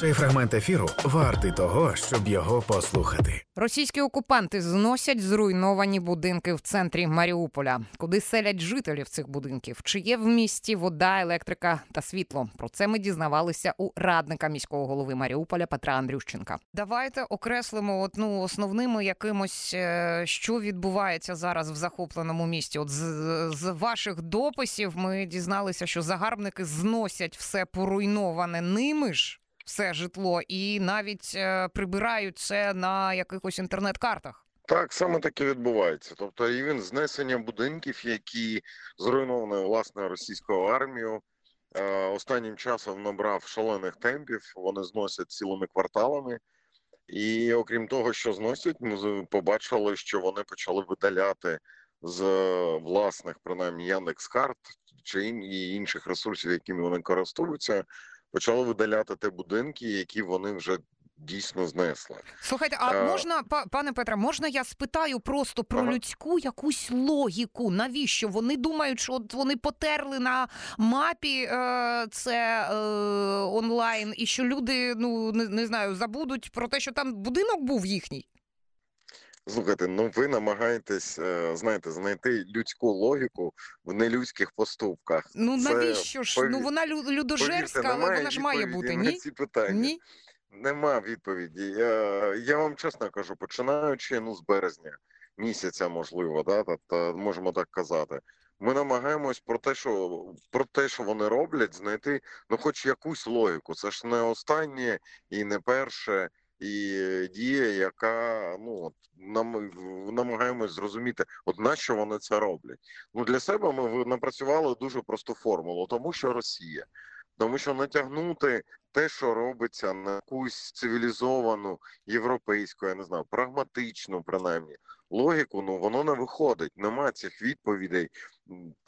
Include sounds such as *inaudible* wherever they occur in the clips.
Цей фрагмент ефіру вартий того, щоб його послухати. Російські окупанти зносять зруйновані будинки в центрі Маріуполя, куди селять жителів цих будинків. Чи є в місті вода, електрика та світло? Про це ми дізнавалися у радника міського голови Маріуполя Петра Андрющенка. Давайте окреслимо от, ну, основними якимось, е, що відбувається зараз в захопленому місті. От з, з ваших дописів ми дізналися, що загарбники зносять все поруйноване ними ж все житло, і навіть е, прибирають це на якихось інтернет-картах. Так саме таке відбувається. Тобто і він знесення будинків, які зруйновані власне російською армією, е, останнім часом набрав шалених темпів. Вони зносять цілими кварталами. І окрім того, що зносять, ми побачили, що вони почали видаляти з власних принаймні Яндекс.Карт чи інших ресурсів, якими вони користуються, почали видаляти ті будинки, які вони вже. Дійсно знесли. Слухайте, а е... можна, пане Петре, можна я спитаю просто про ага. людську якусь логіку? Навіщо вони думають, що от вони потерли на мапі е, це е, онлайн, і що люди ну не, не знаю, забудуть про те, що там будинок був їхній? Слухайте, ну ви намагаєтесь, е, знаєте, знайти людську логіку в нелюдських поступках. Ну Це, навіщо ж? Повір... Ну вона людожерська, повірте, але вона ж має бути. Ні? На ці питання. Ні? Нема відповіді. Я я вам чесно кажу, починаючи ну з березня місяця, можливо, да, тобто можемо так казати. Ми намагаємось про те, що про те, що вони роблять, знайти ну, хоч якусь логіку. Це ж не останнє і не перше і дія, яка ну от нам намагаємось зрозуміти, от на що вони це роблять. Ну для себе ми напрацювали дуже просту формулу, тому що Росія, тому що натягнути те, що робиться на якусь цивілізовану європейську, я не знаю, прагматичну, принаймні. Логіку, ну воно не виходить, нема цих відповідей,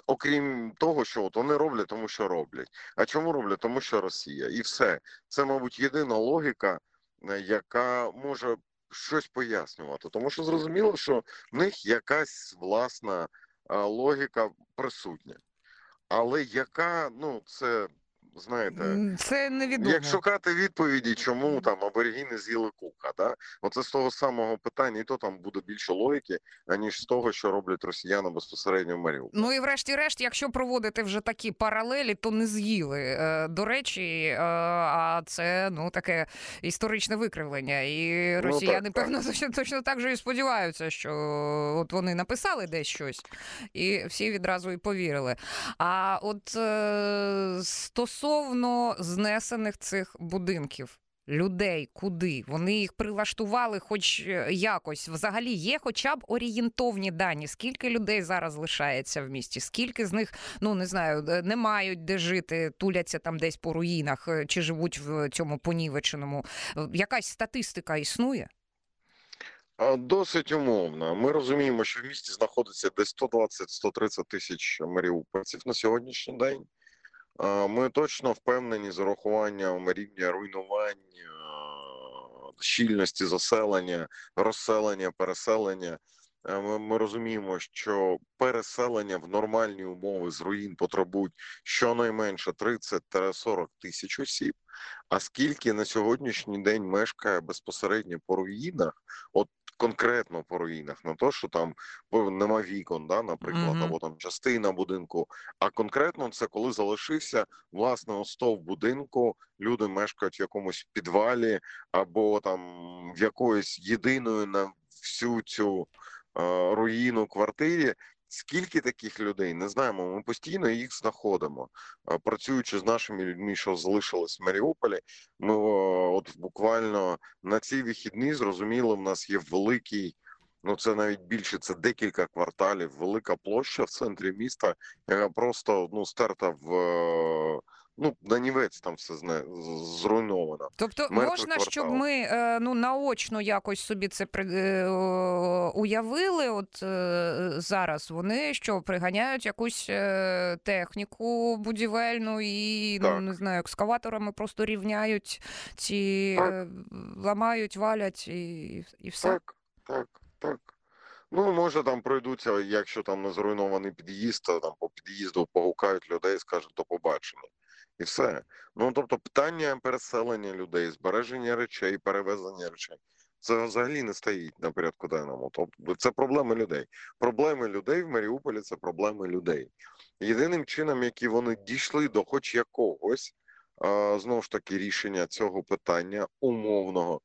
окрім того, що от вони роблять, тому що роблять. А чому роблять? Тому що Росія, і все це, мабуть, єдина логіка, Е, яка може щось пояснювати, тому що зрозуміло, що в них якась власна логіка присутня, але яка ну це знаєте, це невідомо. як шукати відповіді, чому там аборігіни з'їли кука, да? Оце з того самого питання, і то там буде більше логіки, аніж з того, що роблять росіяни безпосередньо в Маріуполі. Ну і врешті-решт, якщо проводити вже такі паралелі, то не з'їли. Е, до речі, е, а це ну таке історичне викривлення, і росіяни ну, так, певно *laughs* так. точно так же і сподіваються, що от вони написали десь щось, і всі відразу і повірили. А от е, стосовно стосовно знесених цих будинків. Людей куди вони їх прилаштували, хоч е, якось взагалі є, хоча б орієнтовні дані. Скільки людей зараз лишається в місті? Скільки з них ну не знаю, не мають де жити, туляться там десь по руїнах е, чи живуть в цьому понівеченому? Якась статистика існує? Досить умовно. Ми розуміємо, що в місті знаходиться десь 120-130 тисяч маріупольців на сьогоднішній день. Ми точно впевнені з урахуванням рівня руйнування, щільності заселення, розселення, переселення. Ми, ми розуміємо, що переселення в нормальні умови з руїн потребують щонайменше 30-40 тисяч осіб. А скільки на сьогоднішній день мешкає безпосередньо по руїнах, от конкретно по руїнах, не то що там нема вікон, да, наприклад, mm -hmm. або там частина будинку. А конкретно це коли залишився власне остов будинку, люди мешкають в якомусь підвалі, або там в якоїсь єдиної на всю цю е, руїну квартирі. Скільки таких людей не знаємо. Ми постійно їх знаходимо. Працюючи з нашими людьми, що залишились в Маріуполі, ми от буквально на ці вихідні зрозуміло, в нас є великий. Ну, це навіть більше, це декілька кварталів, велика площа в центрі міста, яка просто ну стерта в ну нанівець там все зруйновано. Тобто Мертвий можна, квартал. щоб ми е, ну наочно якось собі це е, уявили. От е, зараз вони що приганяють якусь техніку будівельну і ну, так. ну не знаю, екскаваторами просто рівняють ці ламають, валять і, і все. Так, так, так. Ну, може, там пройдуться, якщо там не зруйнований під'їзд, там по під'їзду погукають людей, скажуть до побачення І все. Ну тобто, питання переселення людей, збереження речей, перевезення речей. Це взагалі не стоїть на порядку денному. Тобто це проблеми людей. Проблеми людей в Маріуполі це проблеми людей. Єдиним чином, які вони дійшли до хоч якогось знову ж таки рішення цього питання умовного,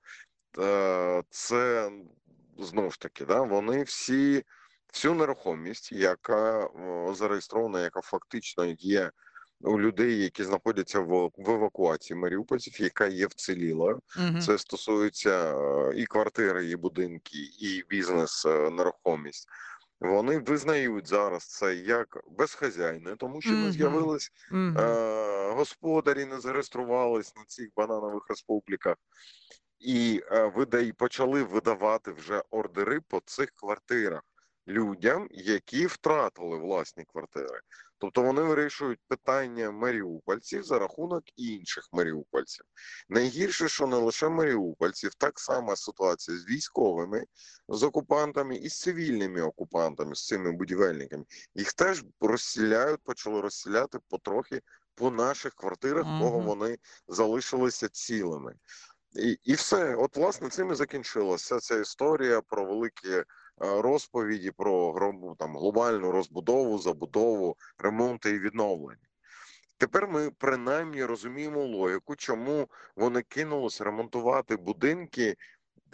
е, це знову ж таки, да, вони всі всю нерухомість, яка зареєстрована, яка фактично є людей, які знаходяться в, в евакуації маріупольців, яка є вцілілою. Мгм. Це стосується е, і квартири, і будинки, і бізнес, е, нерухомість. Вони визнають зараз це як безхазяйне, тому що Мгм. не з'явились Мгм. е, господарі, не зареєструвались на цих бананових республіках, і е, видай, почали видавати вже ордери по цих квартирах людям, які втратили власні квартири. Тобто вони вирішують питання маріупольців за рахунок інших маріупольців. Найгірше, що не лише маріупольців, так само ситуація з військовими, з окупантами і з цивільними окупантами, з цими будівельниками. Їх теж розсіляють, почали розсіляти потрохи по наших квартирах, кого Мгм. вони залишилися цілими. І, і все, от власне цим і закінчилася ця історія про великі розповіді про гром- там глобальну розбудову, забудову, ремонти і відновлення. Тепер ми принаймні розуміємо логіку, чому вони кинулись ремонтувати будинки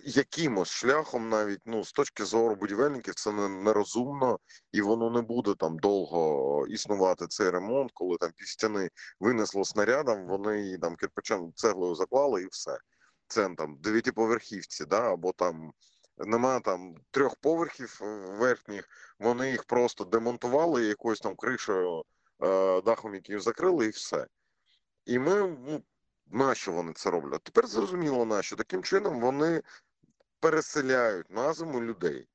якимось шляхом, навіть ну з точки зору будівельників, це нерозумно, і воно не буде там довго існувати цей ремонт, коли там півстяни винесло снарядом, вони її там кирпичем цеглою заклали і все. Це там дев'ятиповерхівці, да, або там нема там трьох поверхів е, верхніх, вони їх просто демонтували якоюсь там кришею, е, дахом, який закрили, і все. І ми, ну, нащо вони це роблять? Тепер зрозуміло, нащо. Таким чином вони переселяють на зиму людей.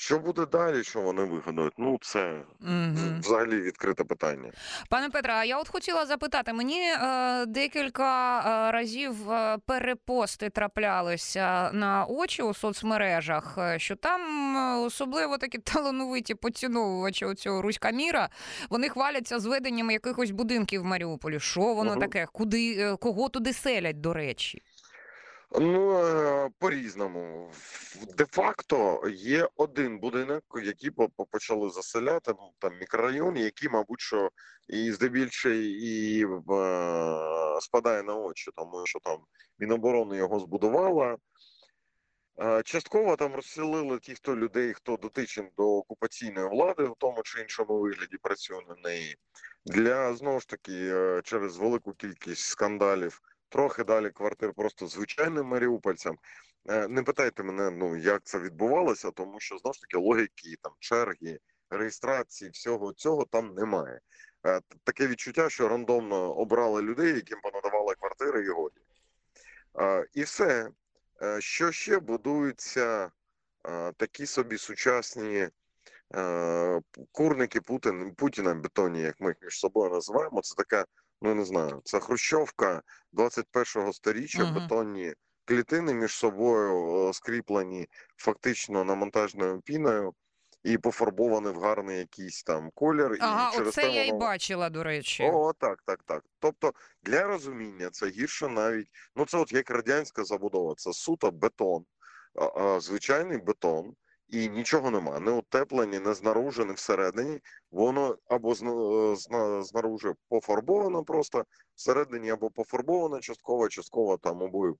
Що буде далі, що вони вигадають? Ну, це Мгм. взагалі відкрите питання. Пане Петре, а я от хотіла запитати, мені е, декілька е, разів е, перепости траплялися на очі у соцмережах, е, що там е, особливо такі *laughs* талановиті поціновувачі цього Руська Міра, вони хваляться зведенням якихось будинків в Маріуполі. Що воно Мгм. таке? Куди е, кого туди селять, до речі? Ну, е, по-різному. Де-факто є один будинок, який по- по- почали заселяти, ну, там мікрорайон, який, мабуть, що і здебільше і е, спадає на очі, тому що там Міноборони його збудувала. Е, Частково там розселили ті, хто людей, хто дотичен до окупаційної влади, в тому чи іншому вигляді працює на неї. Для знову ж таки, е, через велику кількість скандалів, трохи далі квартир просто звичайним маріупольцям. Е, Не питайте мене, ну як це відбувалося, тому що знову ж таки логіки, там черги, реєстрації, всього цього там немає. Е, Таке відчуття, що рандомно обрали людей, яким понадавали квартири і годі. Е, І все. Що ще будуються такі собі сучасні курники Путін, Путіна бетонні, як ми їх між собою називаємо. Це така, ну не знаю, це Хрущовка 21-го сторіччя, Мгм. бетонні клітини між собою скріплені фактично намонтажною піною і пофарбовані в гарний якийсь там колір. Ага, і через оце те я воно... бачила, до речі. О, так, так, так. Тобто для розуміння це гірше навіть. Ну це от як радянська забудова, це суто бетон, а, а, звичайний бетон, і нічого нема. Не утеплені, не знаружи, не всередині. Воно або зна- знаружи пофарбовано просто всередині, або пофарбовано частково, частково там обоє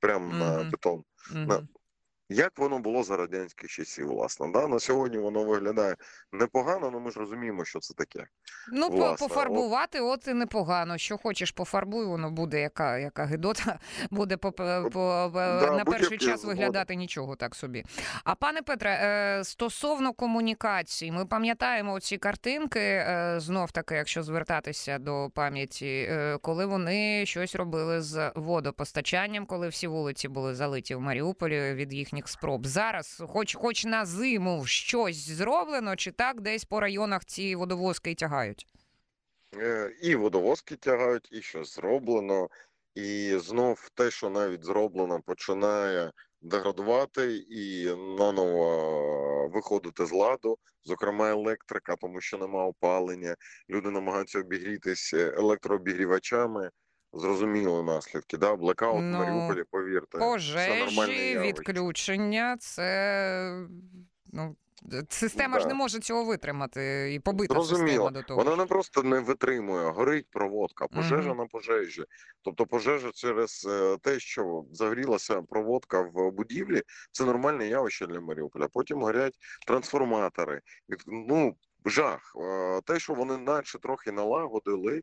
прямо на Мгм. бетон. Мгм. Як воно було за радянських часів, власне, да? на сьогодні воно виглядає непогано, але ми ж розуміємо, що це таке. Ну, Власне, пофарбувати, от і непогано. Що хочеш, пофарбуй, воно буде, яка, яка гидота, *laughs* буде по, по, по- на перший час згоди. виглядати нічого так собі. А пане Петре, е, стосовно комунікацій, ми пам'ятаємо ці картинки, е, знов таки, якщо звертатися до пам'яті, е, коли вони щось робили з водопостачанням, коли всі вулиці були залиті в Маріуполі від їхніх спроб. Зараз, хоч, хоч на зиму, щось зроблено, чи так десь по районах ці водовозки тягають? Е, І водовозки тягають, і що зроблено, і знов те, що навіть зроблено, починає деградувати і наново виходити з ладу, зокрема електрика, тому що нема опалення. Люди намагаються обігрітися електрообігрівачами. Зрозуміли наслідки, да? Блекаут Ну, в Маріуполі, повірте, Пожежі, відключення, це ну. Система ж не може цього витримати і побита Зрозуміло. система до того. Вона не просто не витримує, горить проводка, пожежа Мгм. на пожежі. Тобто пожежа через е, те, що загорілася проводка в будівлі, це нормальне явище для Маріуполя. Потім горять трансформатори. Ну, жах. Е, Те, що вони наче трохи налагодили,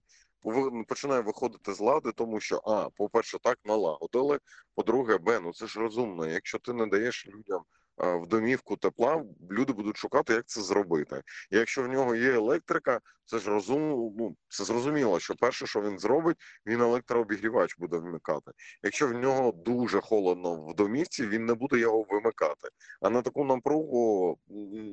починає виходити з лади, тому що а, по-перше, так налагодили. По-друге, б, ну це ж розумно. Якщо ти не даєш людям в домівку тепла, люди будуть шукати, як це зробити. І якщо в нього є електрика, це ж розум, ну це зрозуміло, що перше, що він зробить, він електрообігрівач буде вмикати. Якщо в нього дуже холодно в домівці, він не буде його вимикати. А на таку напругу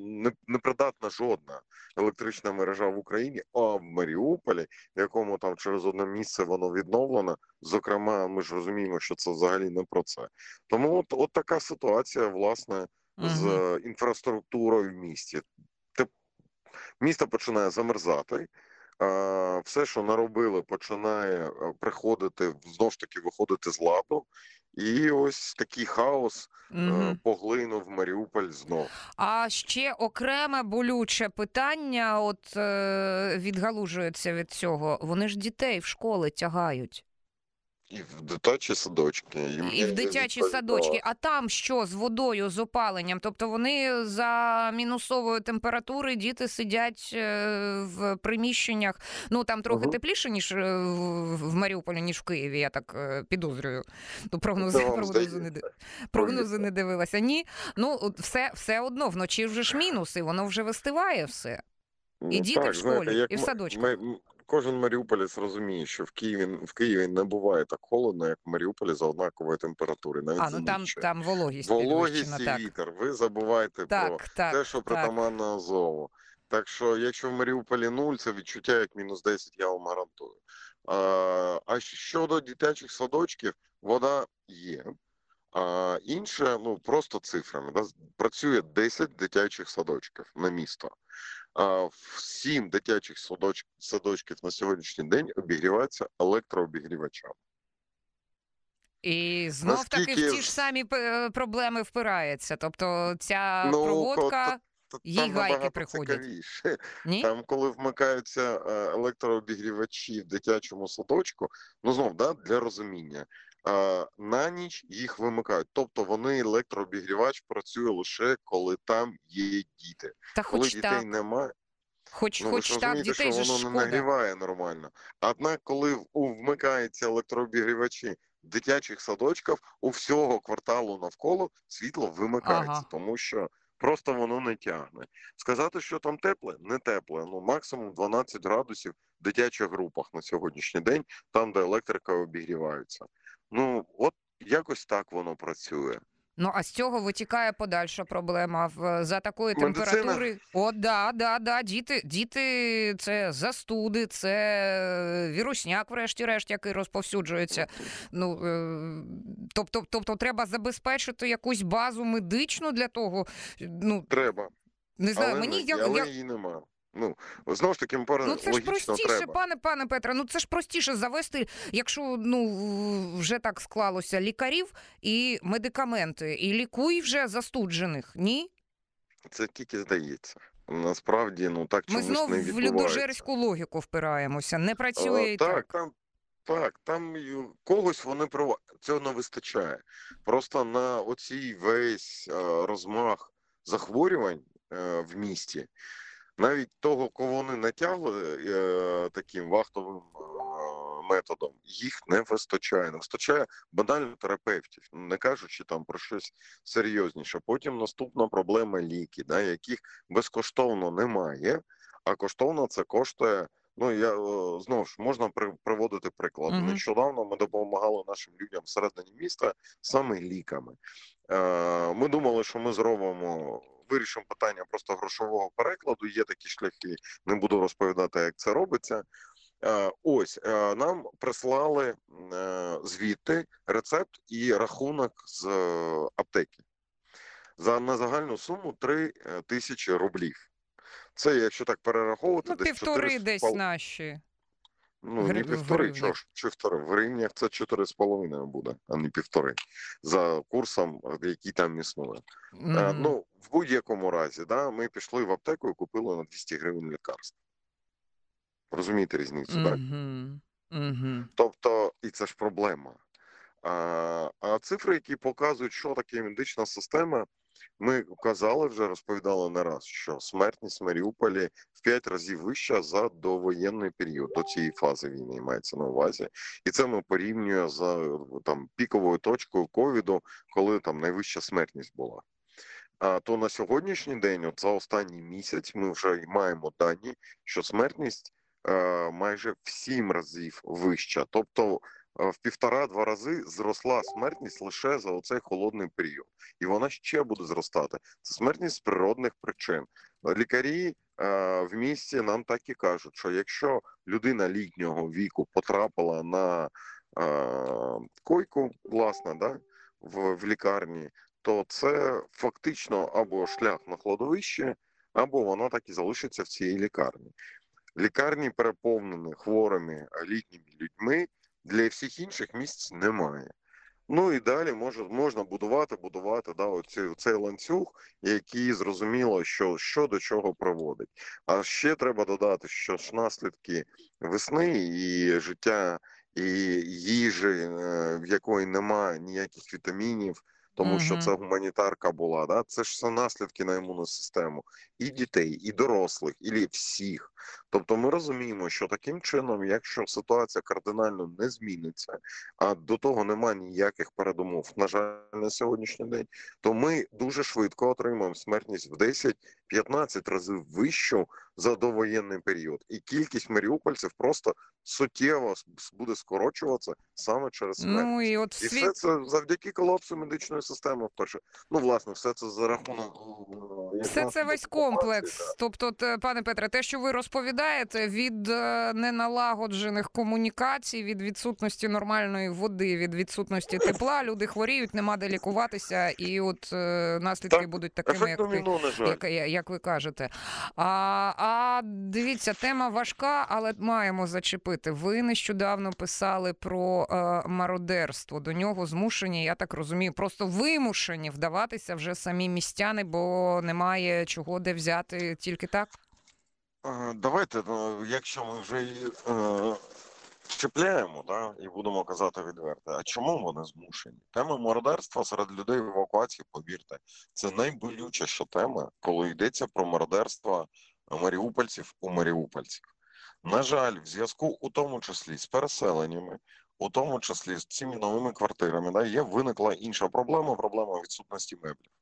не, не придатна жодна електрична мережа в Україні, а в Маріуполі, якому там через одне місце воно відновлено. Зокрема, ми ж розуміємо, що це взагалі не про це. Тому от, от така ситуація, власне, з інфраструктурою в місті. Місто починає замерзати. Все, що наробили, починає е, приходити знов ж таки виходити з ладу, і ось такий хаос Мгм. поглинув Маріуполь знов. А ще окреме болюче питання, от е, відгалужується від цього. Вони ж дітей в школи тягають. І в дитячі садочки, і, І в дитячі садочки. А там що з водою, з опаленням? Тобто вони за мінусової температури діти сидять е, в приміщеннях. Ну там трохи Мгм. тепліше, ніж е, в Маріуполі, ніж в Києві, я так е, підозрюю. Ну, прогнози, прогнози, не, прогнози не дивилася. Ні. Ну, все, все одно, вночі вже ж мінуси, воно вже вистиває все. І діти в школі, і в садочках. ми- м- Кожен маріуполець розуміє, що в Києві в Києві не буває так холодно, як в Маріуполі за однакової температури. Навіть А, ну там, там вологість, вологість і так. вітер. Ви забуваєте про Так, так, те, що притаманно Азову. Так що, якщо в Маріуполі нуль, це відчуття як мінус 10, я вам гарантую. А, а щодо дитячих садочків, вода є. А інше, ну просто цифрами. Да? Працює 10 дитячих садочків на місто. А в 7 дитячих садоч... садочків на сьогоднішній день обігріваються електрообігрівачами. І знов таки в ті ж самі е, проблеми впирається. Тобто ця Ну, проводка. Та Їй там гайки приходять. цікавіше. Ні? Там, коли вмикаються е, електрообігрівачі в дитячому садочку, ну знов да, для розуміння. На ніч їх вимикають, тобто вони електрообігрівач працює лише коли там є діти. Та Коли дітей так, немає, хоч, ну хоч так, дітей що воно не нагріває нормально. Однак, коли вмикаються електрообігрівачі дитячих садочків, у всього кварталу навколо світло вимикається, Ага. тому що просто воно не тягне. Сказати, що там тепле, не тепле. Ну максимум 12 градусів в дитячих групах на сьогоднішній день, там, де електрика обігріваються. Ну от якось так воно працює. Ну а з цього витікає подальша проблема. В за такої Медицина. температури. О, да, да, да. Діти, діти, це застуди, це вірусняк, врешті-решт, який розповсюджується. Ну е, тобто, тобто, треба забезпечити якусь базу медичну для того. Ну Треба, не знаю, але, мені не- як, але як її нема. Ну знову ж таки, пара Ну це ж простіше, треба. пане пане Петре. Ну це ж простіше завести, якщо ну вже так склалося лікарів і медикаменти, і лікуй вже застуджених. Ні, Це тільки здається. Насправді, ну так ми чомусь знов не в людожерську логіку впираємося. Не працює А, і так, так. там так, там когось вони права. Цього не вистачає. Просто на оцій весь е, розмах захворювань е, в місті, навіть того, кого вони натягли е, таким вахтовим е, методом, їх не вистачає. Не вистачає банально терапевтів, не кажучи там про щось серйозніше. Потім наступна проблема ліки, да, яких безкоштовно немає, а коштовно це коштує. Ну я е, знову ж можна при, приводити приклади. Мгм. Нещодавно ми допомагали нашим людям всередині міста саме ліками. Е, ми думали, що ми зробимо. Вирішимо питання просто грошового перекладу. Є такі шляхи, не буду розповідати, як це робиться. Е, Ось е, нам прислали е, звідти рецепт і рахунок з аптеки за на загальну суму 3 е, тисячі рублів. Це якщо так перераховувати, Ну, десь півтори 4 десь пол- наші. Ну, гри- не півтори, чого ж, чи втори. В гривнях це чотири з половиною буде, а не півтори. За курсом, який там існує. Е, Мгм. Ну, в будь-якому разі, да, ми пішли в аптеку і купили на 200 гривень лікарства. Розумієте різницю, так? Мгм. Мгм. Тобто, і це ж проблема. А, а цифри, які показують, що таке медична система, ми казали вже, розповідали не раз, що смертність в Маріуполі в 5 разів вища за довоєнний період, до цієї фази війни мається на увазі. І це ми порівнюємо з е, там піковою точкою ковіду, коли там найвища смертність була. А то на сьогоднішній день, от за останній місяць, ми вже маємо дані, що смертність е, майже в сім разів вища. Тобто в півтора-два рази зросла смертність лише за оцей холодний період, і вона ще буде зростати. Це смертність з природних причин. Лікарі е, в місті нам так і кажуть, що якщо людина літнього віку потрапила на е, койку, власне, да, в, в лікарні, то це фактично або шлях на кладовище, або вона так і залишиться в цій лікарні. Лікарні переповнені хворими літніми людьми. Для всіх інших місць немає. Ну і далі може, можна будувати, будувати да, оці, цей ланцюг, який зрозуміло, що, що до чого приводить. А ще треба додати, що ж наслідки весни і життя, і їжі, е, в якої немає ніяких вітамінів, тому що це гуманітарка була. Да? Це ж все наслідки на імунну систему і дітей, і дорослих, і всіх. Тобто ми розуміємо, що таким чином, якщо ситуація кардинально не зміниться, а до того немає ніяких передумов, на жаль, на сьогоднішній день, то ми дуже швидко отримаємо смертність в 10-15 разів вищу за довоєнний період, і кількість маріупольців просто суттєво буде скорочуватися саме через смертність. Ну і от І все це завдяки колапсу медичної системи. Вперше, ну власне, все це за рахунок е, Все це весь комплекс. Тобто, пане Петре, те, що ви розповідаєте, від е, неналагоджених комунікацій, від відсутності нормальної води, від відсутності тепла, люди хворіють, нема де лікуватися, і от е, наслідки Так, будуть такими, як ти. доміно. Як, як ви кажете. А, а дивіться, тема важка, але маємо зачепити. Ви нещодавно писали про е, мародерство. До нього змушені, я так розумію, просто вимушені вдаватися вже самі містяни, бо немає чого де взяти тільки так. Е, Давайте, ну, якщо ми вже е, чіпляємо, да, і будемо казати відверто, а чому вони змушені? Тема мародерства серед людей в евакуації, повірте, це найболючіша тема, коли йдеться про мародерство маріупольців у маріупольців. На жаль, в зв'язку у тому числі з переселеннями, у тому числі з цими новими квартирами, да, є виникла інша проблема, проблема відсутності меблів.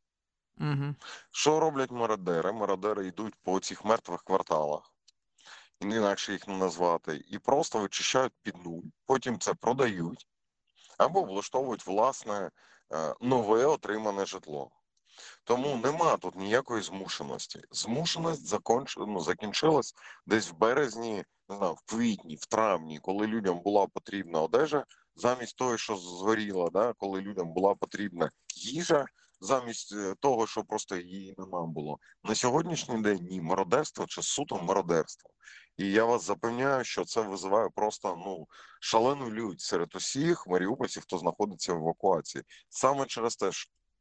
Угу. Що роблять мародери? Мародери йдуть по цих мертвих кварталах, і не інакше їх не назвати, і просто вичищають під нуль. Потім це продають або влаштовують власне е, нове отримане житло. Тому нема тут ніякої змушеності. Змушеність законч... ну, закінчилась десь в березні, не знаю, в квітні, в травні, коли людям була потрібна одежа, замість того, що згоріла, да, коли людям була потрібна їжа, замість е, того, що просто її нема було. На сьогоднішній день ні, мародерство чи суто мародерство. І я вас запевняю, що це визиває просто ну шалену лють серед усіх маріупольців, хто знаходиться в евакуації, саме через те,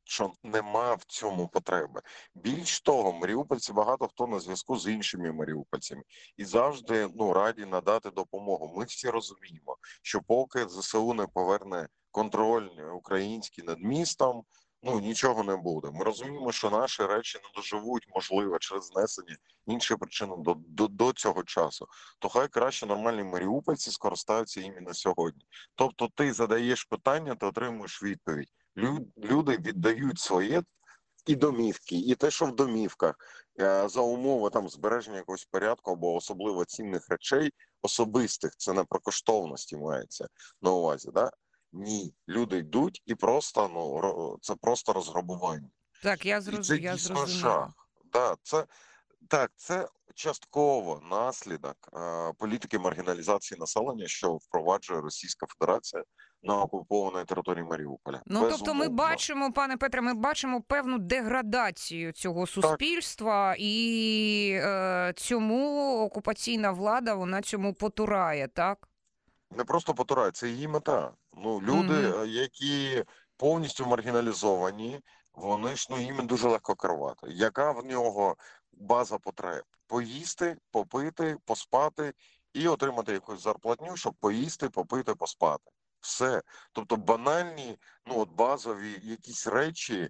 що нема в цьому потреби. Більш того, маріупольці багато хто на зв'язку з іншими маріупольцями і завжди ну раді надати допомогу. Ми всі розуміємо, що поки ЗСУ не поверне контроль український над містом. Ну нічого не буде. Ми розуміємо, що наші речі не доживуть, можливо, через знесення інші причини до, до, до цього часу. То хай краще нормальні маріупольці скористаються іменно сьогодні. Тобто, ти задаєш питання, ти отримуєш відповідь. Лю- Люди віддають своє і домівки, і те, що в домівках е, за умови там збереження якогось порядку або особливо цінних речей особистих. Це не про коштовності мається на увазі. Да? Ні, люди йдуть і просто ну це просто розграбування. Так, я це зрозумів. Я дійсно жах. Да, це так, це частково наслідок е, політики маргіналізації населення, що впроваджує Російська Федерація на окупованій території Маріуполя. Ну тобто, ми Безумовно. бачимо, пане Петре, ми бачимо певну деградацію цього суспільства, і е, цьому окупаційна влада вона цьому потурає, так? не просто потурає, це її мета. Ну люди, Мгм. е, які повністю маргіналізовані, вони ж ну їм дуже легко керувати. Яка в нього база потреб? Поїсти, попити, поспати і отримати якусь зарплатню, щоб поїсти, попити, поспати. Все. Тобто банальні, ну от базові якісь речі. е,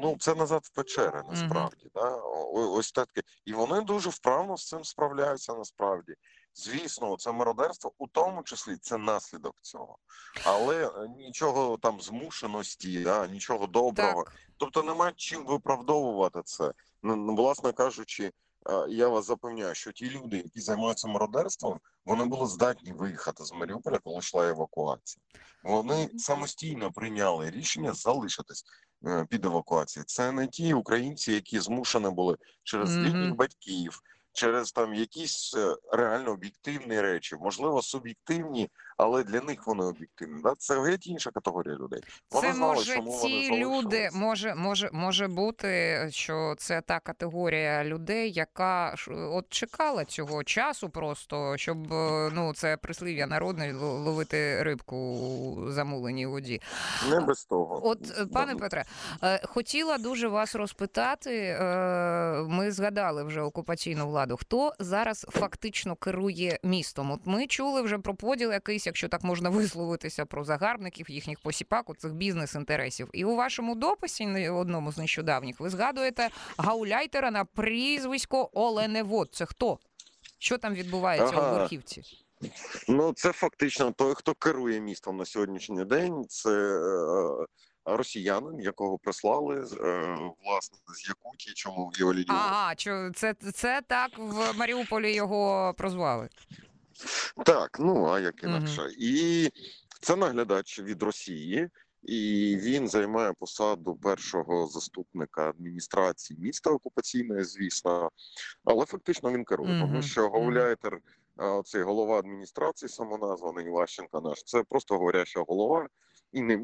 Ну, це назад в печери, насправді. Да? Ось таке. І вони дуже вправно з цим справляються насправді. Звісно, це мародерство, у тому числі це наслідок цього. Але е, нічого там змушеності, да, нічого доброго. Так. Тобто немає чим виправдовувати це. Ну, власне кажучи, е, я вас запевняю, що ті люди, які займаються мародерством, вони були здатні виїхати з Маріуполя, коли йшла евакуація. Вони самостійно прийняли рішення залишитись е, під евакуацією. Це не ті українці, які змушені були через Мгм. літніх батьків, через там якісь е, реально об'єктивні речі, можливо, суб'єктивні, але для них вони об'єктивні. Да? Це геть інша категорія людей. Вони Це знали, може чому вони люди, може, може, може бути, що це та категорія людей, яка от чекала цього часу, просто щоб е, ну це прислів'я народне ловити рибку у замуленій воді. Не без того. От, е, пане Да. Петре, е, хотіла дуже вас розпитати. Ми згадали вже окупаційну владу. Хто зараз фактично керує містом? От ми чули вже про поділ якийсь, якщо так можна висловитися, про загарбників, їхніх посіпак, цих бізнес-інтересів. І у вашому дописі, не- одному з нещодавніх, ви згадуєте гауляйтера на прізвисько Оленевод. Це хто? Що там відбувається Ага. у верхівці? Ну, це фактично той, хто керує містом на сьогоднішній день. Це е, росіянин, якого прислали е, власне з Якутії, чому в його лінію. Ага, це, це так в Маріуполі його прозвали. Так, ну а як інакше. І це наглядач від Росії, і він займає посаду першого заступника адміністрації міста окупаційної, звісно, але фактично він керує, Мгм, тому що. Гауляйтер, цей голова адміністрації, самоназваний Іващенко наш, це просто говоряща голова, і не,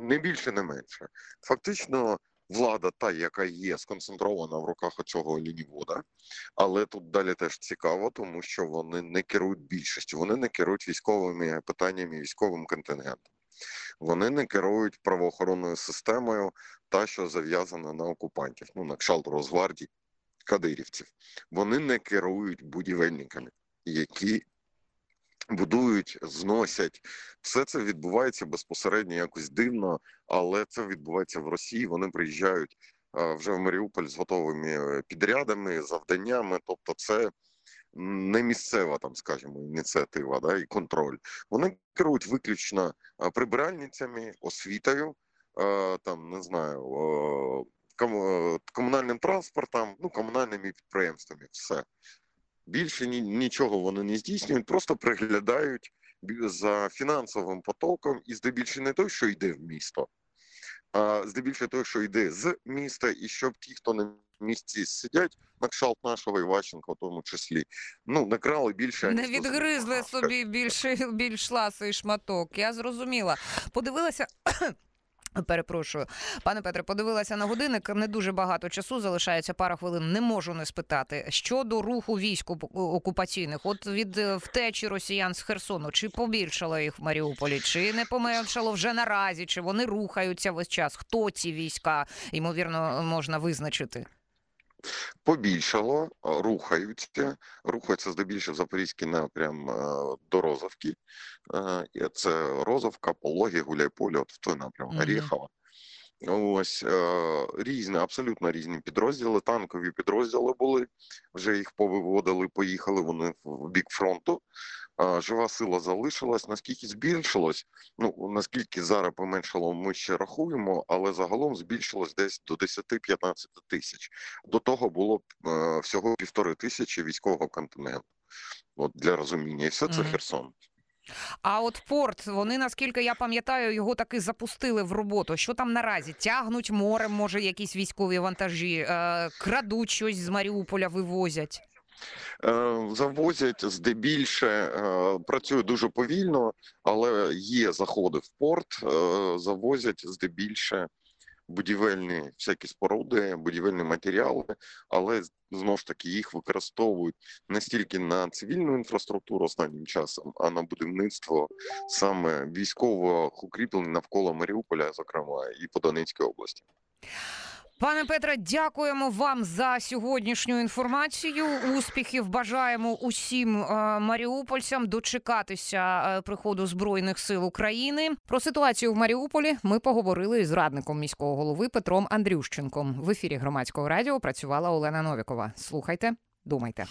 не більше, не менше. Фактично. Влада, та, яка є сконцентрована в руках оцього лінівода, але тут далі теж цікаво, тому що вони не керують більшістю, вони не керують військовими питаннями, військовим контингентом. Вони не керують правоохоронною системою, та що зав'язана на окупантів, ну на кшталт Росгвардії, кадирівців. Вони не керують будівельниками, які будують, зносять. Все це відбувається безпосередньо якось дивно, але це відбувається в Росії. Вони приїжджають е, вже в Маріуполь з готовими е, підрядами, завданнями. Тобто, це не місцева там, скажімо, ініціатива, да, і контроль. Вони керують виключно е, прибиральницями, освітою, там не знаю, кому- комунальним транспортом, ну комунальними підприємствами. Все більше ні, нічого вони не здійснюють, просто приглядають за фінансовим потоком, і здебільшого не той, що йде в місто, а здебільшого той, що йде з міста, і щоб ті, хто на місці сидять, на кшалт нашого Іващенка, в тому числі, ну накрали більше Не відгризли собі більше більш ласий шматок. Я зрозуміла. Подивилася. Перепрошую, пане Петре, подивилася на годинник. Не дуже багато часу залишається пара хвилин. Не можу не спитати щодо руху військ окупаційних. От від е, втечі росіян з Херсону, чи побільшало їх в Маріуполі, чи не поменшало вже наразі, чи вони рухаються весь час? Хто ці війська ймовірно можна визначити? Побільшало, рухаються, рухаються здебільшого запорізький напрям е, до Розовки. Е, Це Розовка, Пологі, Гуляйполі, от в той напрям, Мгм. Оріхова. Ось е, різні, абсолютно різні підрозділи. Танкові підрозділи були. Вже їх повиводили, поїхали вони в бік фронту. Жива сила залишилась. Наскільки збільшилось? Ну наскільки зараз поменшало, ми ще рахуємо, але загалом збільшилось десь до 10-15 тисяч. До того було е, всього півтори тисячі військового контингенту. От для розуміння, і все це. Херсон. А от порт, вони, наскільки я пам'ятаю, його таки запустили в роботу. Що там наразі? Тягнуть морем, може, якісь військові вантажі, е, крадуть щось з Маріуполя, вивозять. Е, Завозять здебільше, е, працює дуже повільно, але є заходи в порт, е, завозять здебільше будівельні всякі споруди, будівельні матеріали, але знову ж таки їх використовують не стільки на цивільну інфраструктуру останнім часом, а на будівництво саме військових укріплень навколо Маріуполя, зокрема, і по Донецькій області. Пане Петре, дякуємо вам за сьогоднішню інформацію. Успіхів бажаємо усім е, маріупольцям дочекатися е, приходу збройних сил України. Про ситуацію в Маріуполі ми поговорили із радником міського голови Петром Андрющенком. В ефірі громадського радіо працювала Олена Новікова. Слухайте, думайте.